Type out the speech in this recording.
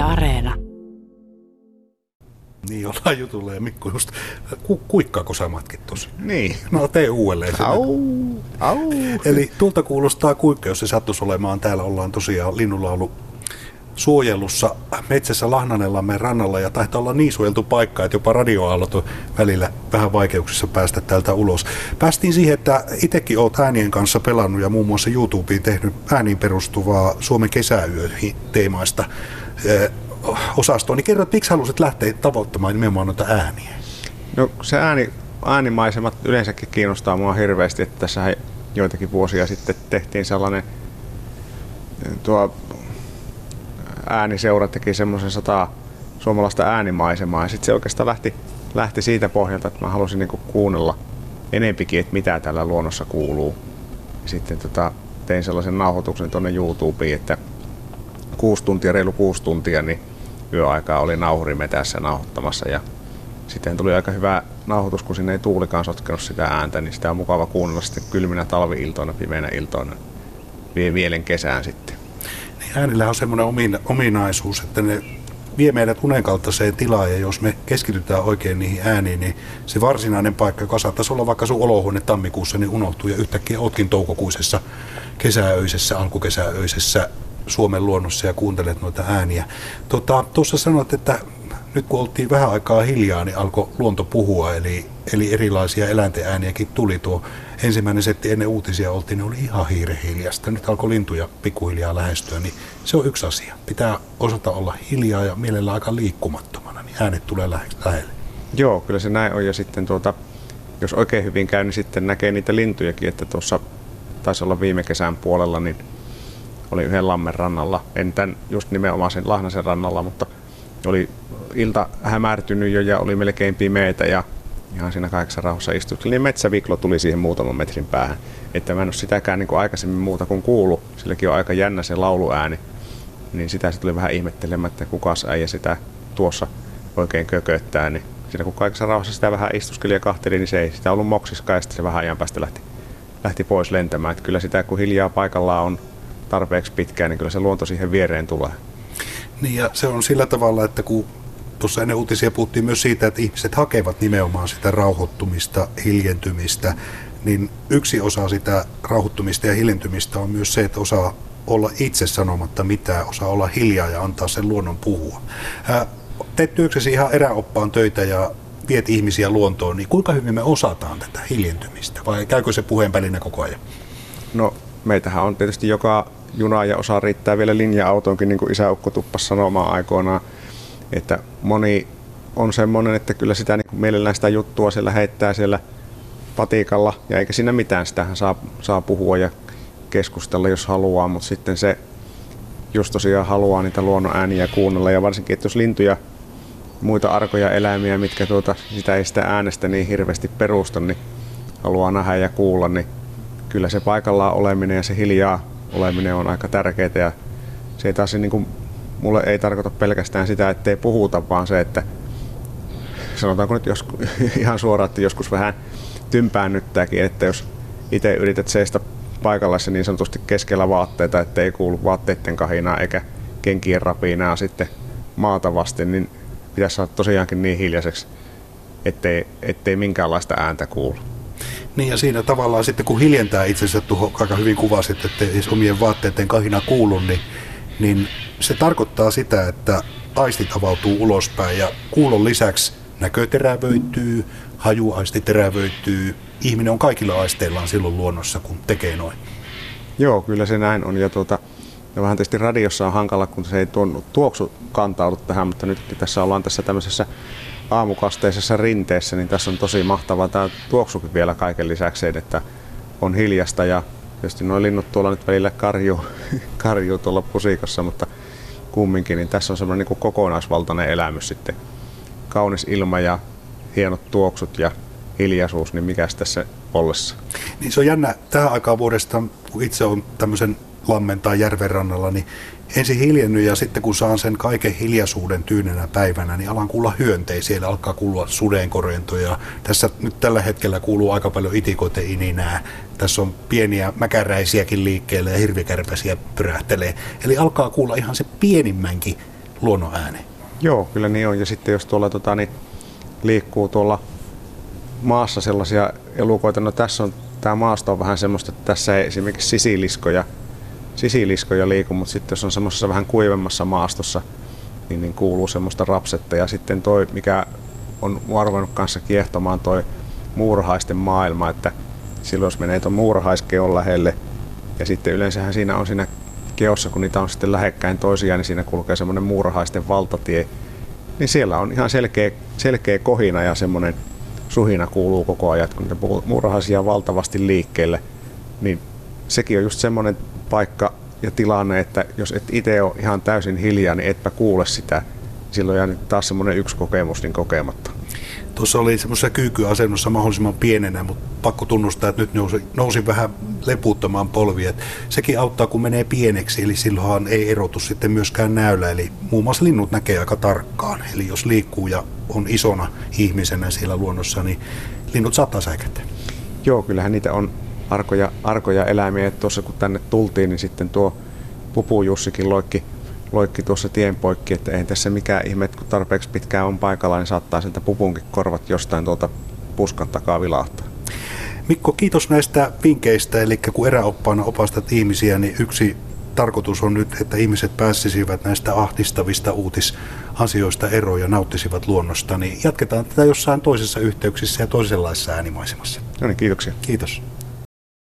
Yle Areena. Niin ollaan jutulla ja Mikko just, ku, kuikkaako sä matkit tuossa? Niin. No tee uudelleen sen. Au, au. Eli tuolta kuulostaa kuikka, jos se sattuisi olemaan. Täällä ollaan tosiaan linnunlaulu suojelussa metsässä Lahnanenlammen rannalla ja taitaa olla niin suojeltu paikka, että jopa radioaallot on välillä vähän vaikeuksissa päästä täältä ulos. Päästiin siihen, että itsekin olet äänien kanssa pelannut ja muun muassa YouTubeen tehnyt ääniin perustuvaa Suomen kesäyöihin teemaista eh, osastoa. Niin kerro, että miksi halusit lähteä tavoittamaan nimenomaan noita ääniä? No se ääni, äänimaisemat yleensäkin kiinnostaa mua hirveästi, että tässä joitakin vuosia sitten tehtiin sellainen tuo ääniseura teki semmoisen sata suomalaista äänimaisemaa ja sitten se oikeastaan lähti, lähti siitä pohjalta, että mä halusin niinku kuunnella enempikin, että mitä täällä luonnossa kuuluu. Ja sitten tota, tein sellaisen nauhoituksen tuonne YouTubeen, että kuusi tuntia, reilu kuusi tuntia, niin yöaikaa oli nauhuri metässä nauhoittamassa ja sitten tuli aika hyvä nauhoitus, kun sinne ei tuulikaan sotkenut sitä ääntä, niin sitä on mukava kuunnella sitten kylminä talviiltoina, pimeinä iltoina, vie mielen kesään sitten. Äänillä on semmoinen ominaisuus, että ne vie meidät unen kaltaiseen tilaan ja jos me keskitytään oikein niihin ääniin, niin se varsinainen paikka, joka saattaisi olla vaikka sun olohuone tammikuussa, niin unohtuu ja yhtäkkiä ootkin toukokuisessa kesäöisessä, alkukesäöisessä Suomen luonnossa ja kuuntelet noita ääniä. Tota, tuossa sanoit, että nyt kun oltiin vähän aikaa hiljaa, niin alkoi luonto puhua, eli, eli erilaisia eläinten ääniäkin tuli. Tuo ensimmäinen setti ennen uutisia oltiin, niin oli ihan hiire hiljasta. Nyt alkoi lintuja pikkuhiljaa lähestyä, niin se on yksi asia. Pitää osata olla hiljaa ja mielellä aika liikkumattomana, niin äänet tulee lähelle. Joo, kyllä se näin on. Ja sitten tuota, jos oikein hyvin käy, niin sitten näkee niitä lintujakin, että tuossa taisi olla viime kesän puolella, niin oli yhden lammen rannalla. En tämän just nimenomaan sen Lahnasen rannalla, mutta oli ilta hämärtynyt jo ja oli melkein pimeitä ja ihan siinä kaikessa rauhassa istuskelin. Niin metsäviklo tuli siihen muutaman metrin päähän. Että mä en ole sitäkään niin kuin aikaisemmin muuta kuin kuulu. Silläkin on aika jännä se lauluääni. Niin sitä se tuli vähän ihmettelemään, että kukas äijä sitä tuossa oikein kököttää. Niin siinä kun kaikessa rauhassa sitä vähän istuskeli ja kahteli, niin se ei sitä ollut moksiskaan ja sitten se vähän ajan päästä lähti, lähti pois lentämään. Että kyllä sitä kun hiljaa paikallaan on tarpeeksi pitkään, niin kyllä se luonto siihen viereen tulee. Niin ja se on sillä tavalla, että kun tuossa ennen uutisia puhuttiin myös siitä, että ihmiset hakevat nimenomaan sitä rauhoittumista, hiljentymistä, niin yksi osa sitä rauhoittumista ja hiljentymistä on myös se, että osaa olla itse sanomatta mitään, osaa olla hiljaa ja antaa sen luonnon puhua. teet työksesi ihan eräoppaan töitä ja viet ihmisiä luontoon, niin kuinka hyvin me osataan tätä hiljentymistä vai käykö se puheenpälinä koko ajan? No meitähän on tietysti joka juna ja osa riittää vielä linja-autoonkin, niin kuin isäukko tuppasi sanomaan aikoinaan, että moni on semmoinen, että kyllä sitä niin mielellään sitä juttua siellä heittää siellä patikalla, ja eikä siinä mitään, sitähän saa, saa puhua ja keskustella, jos haluaa, mutta sitten se, just tosiaan haluaa niitä luonnon ääniä kuunnella, ja varsinkin, että jos lintuja, muita arkoja eläimiä, mitkä tuota, sitä ei sitä äänestä niin hirveästi perusta, niin haluaa nähdä ja kuulla, niin kyllä se paikallaan oleminen ja se hiljaa oleminen on aika tärkeää ja se ei taas niin kuin, mulle ei tarkoita pelkästään sitä, ettei puhuta, vaan se, että sanotaanko nyt joskus, ihan suoraan, että joskus vähän tympäännyttääkin, että jos itse yrität seistä paikallassa niin sanotusti keskellä vaatteita, ettei kuulu vaatteiden kahinaa eikä kenkien rapinaa sitten maata vasten, niin pitäisi saada tosiaankin niin hiljaiseksi, ettei, ettei minkäänlaista ääntä kuulu. Niin ja siinä tavallaan sitten kun hiljentää itsensä tuohon aika hyvin kuvasit, että ei omien vaatteiden kahina kuulu, niin, niin se tarkoittaa sitä, että aistit avautuu ulospäin ja kuulon lisäksi näkö terävöityy, hajuaisti terävöityy. Ihminen on kaikilla aisteillaan silloin luonnossa, kun tekee noin. Joo, kyllä se näin on. Ja, tuota, ja vähän tietysti radiossa on hankala, kun se ei tuon tuoksu kantaudu tähän, mutta nyt tässä ollaan tässä tämmöisessä aamukasteisessa rinteessä, niin tässä on tosi mahtavaa tämä tuoksukin vielä kaiken lisäksi, että on hiljasta ja tietysti nuo linnut tuolla nyt välillä karjuu, karjuu tuolla pusikassa, mutta kumminkin, niin tässä on semmoinen niin kokonaisvaltainen elämys sitten. Kaunis ilma ja hienot tuoksut ja hiljaisuus, niin mikäs tässä ollessa? Niin se on jännä tähän aikaan vuodesta, kun itse on tämmöisen lammen tai järven rannalla, niin ensin hiljennyt ja sitten kun saan sen kaiken hiljaisuuden tyynenä päivänä, niin alan kuulla hyönteisiä, siellä alkaa kuulua sudenkorentoja. Tässä nyt tällä hetkellä kuuluu aika paljon itikoiden ininää. Tässä on pieniä mäkäräisiäkin liikkeelle ja hirvikärpäsiä pyrähtelee. Eli alkaa kuulla ihan se pienimmänkin luonnon ääni. Joo, kyllä niin on. Ja sitten jos tuolla tota, niin liikkuu tuolla maassa sellaisia elukoita, no tässä on, tämä maasto on vähän semmoista, että tässä ei esimerkiksi sisiliskoja, sisiliskoja liiku, mutta sitten jos on semmoisessa vähän kuivemmassa maastossa, niin, niin kuuluu semmoista rapsetta. Ja sitten toi, mikä on arvannut kanssa kiehtomaan toi muurahaisten maailma, että silloin jos menee tuon muurahaiskeon lähelle, ja sitten yleensähän siinä on siinä keossa, kun niitä on sitten lähekkäin toisiaan, niin siinä kulkee semmoinen muurahaisten valtatie, niin siellä on ihan selkeä, selkeä kohina ja semmoinen suhina kuuluu koko ajan, kun niitä muurahaisia valtavasti liikkeelle, niin sekin on just semmoinen paikka ja tilanne, että jos et itse ole ihan täysin hiljaa, niin etpä kuule sitä. Silloin jää taas semmoinen yksi kokemus niin kokematta. Tuossa oli semmoisessa kyykyasennossa mahdollisimman pienenä, mutta pakko tunnustaa, että nyt nousi, nousi vähän lepuuttamaan polvia. sekin auttaa, kun menee pieneksi, eli silloinhan ei erotu sitten myöskään näyllä. Eli muun muassa linnut näkee aika tarkkaan. Eli jos liikkuu ja on isona ihmisenä siellä luonnossa, niin linnut saattaa säikätä. Joo, kyllähän niitä on arkoja, arkoja eläimiä. Tuossa kun tänne tultiin, niin sitten tuo Pupu Jussikin loikki loikki tuossa tien poikki, että ei tässä mikään ihme, kun tarpeeksi pitkään on paikalla, niin saattaa sieltä pupunkin korvat jostain tuolta puskan takaa vilahtaa. Mikko, kiitos näistä vinkkeistä. Eli kun eräoppaana opastat ihmisiä, niin yksi tarkoitus on nyt, että ihmiset pääsisivät näistä ahdistavista uutisasioista eroon ja nauttisivat luonnosta. Niin jatketaan tätä jossain toisessa yhteyksissä ja toisenlaisessa äänimaisemassa. No niin, kiitoksia. Kiitos.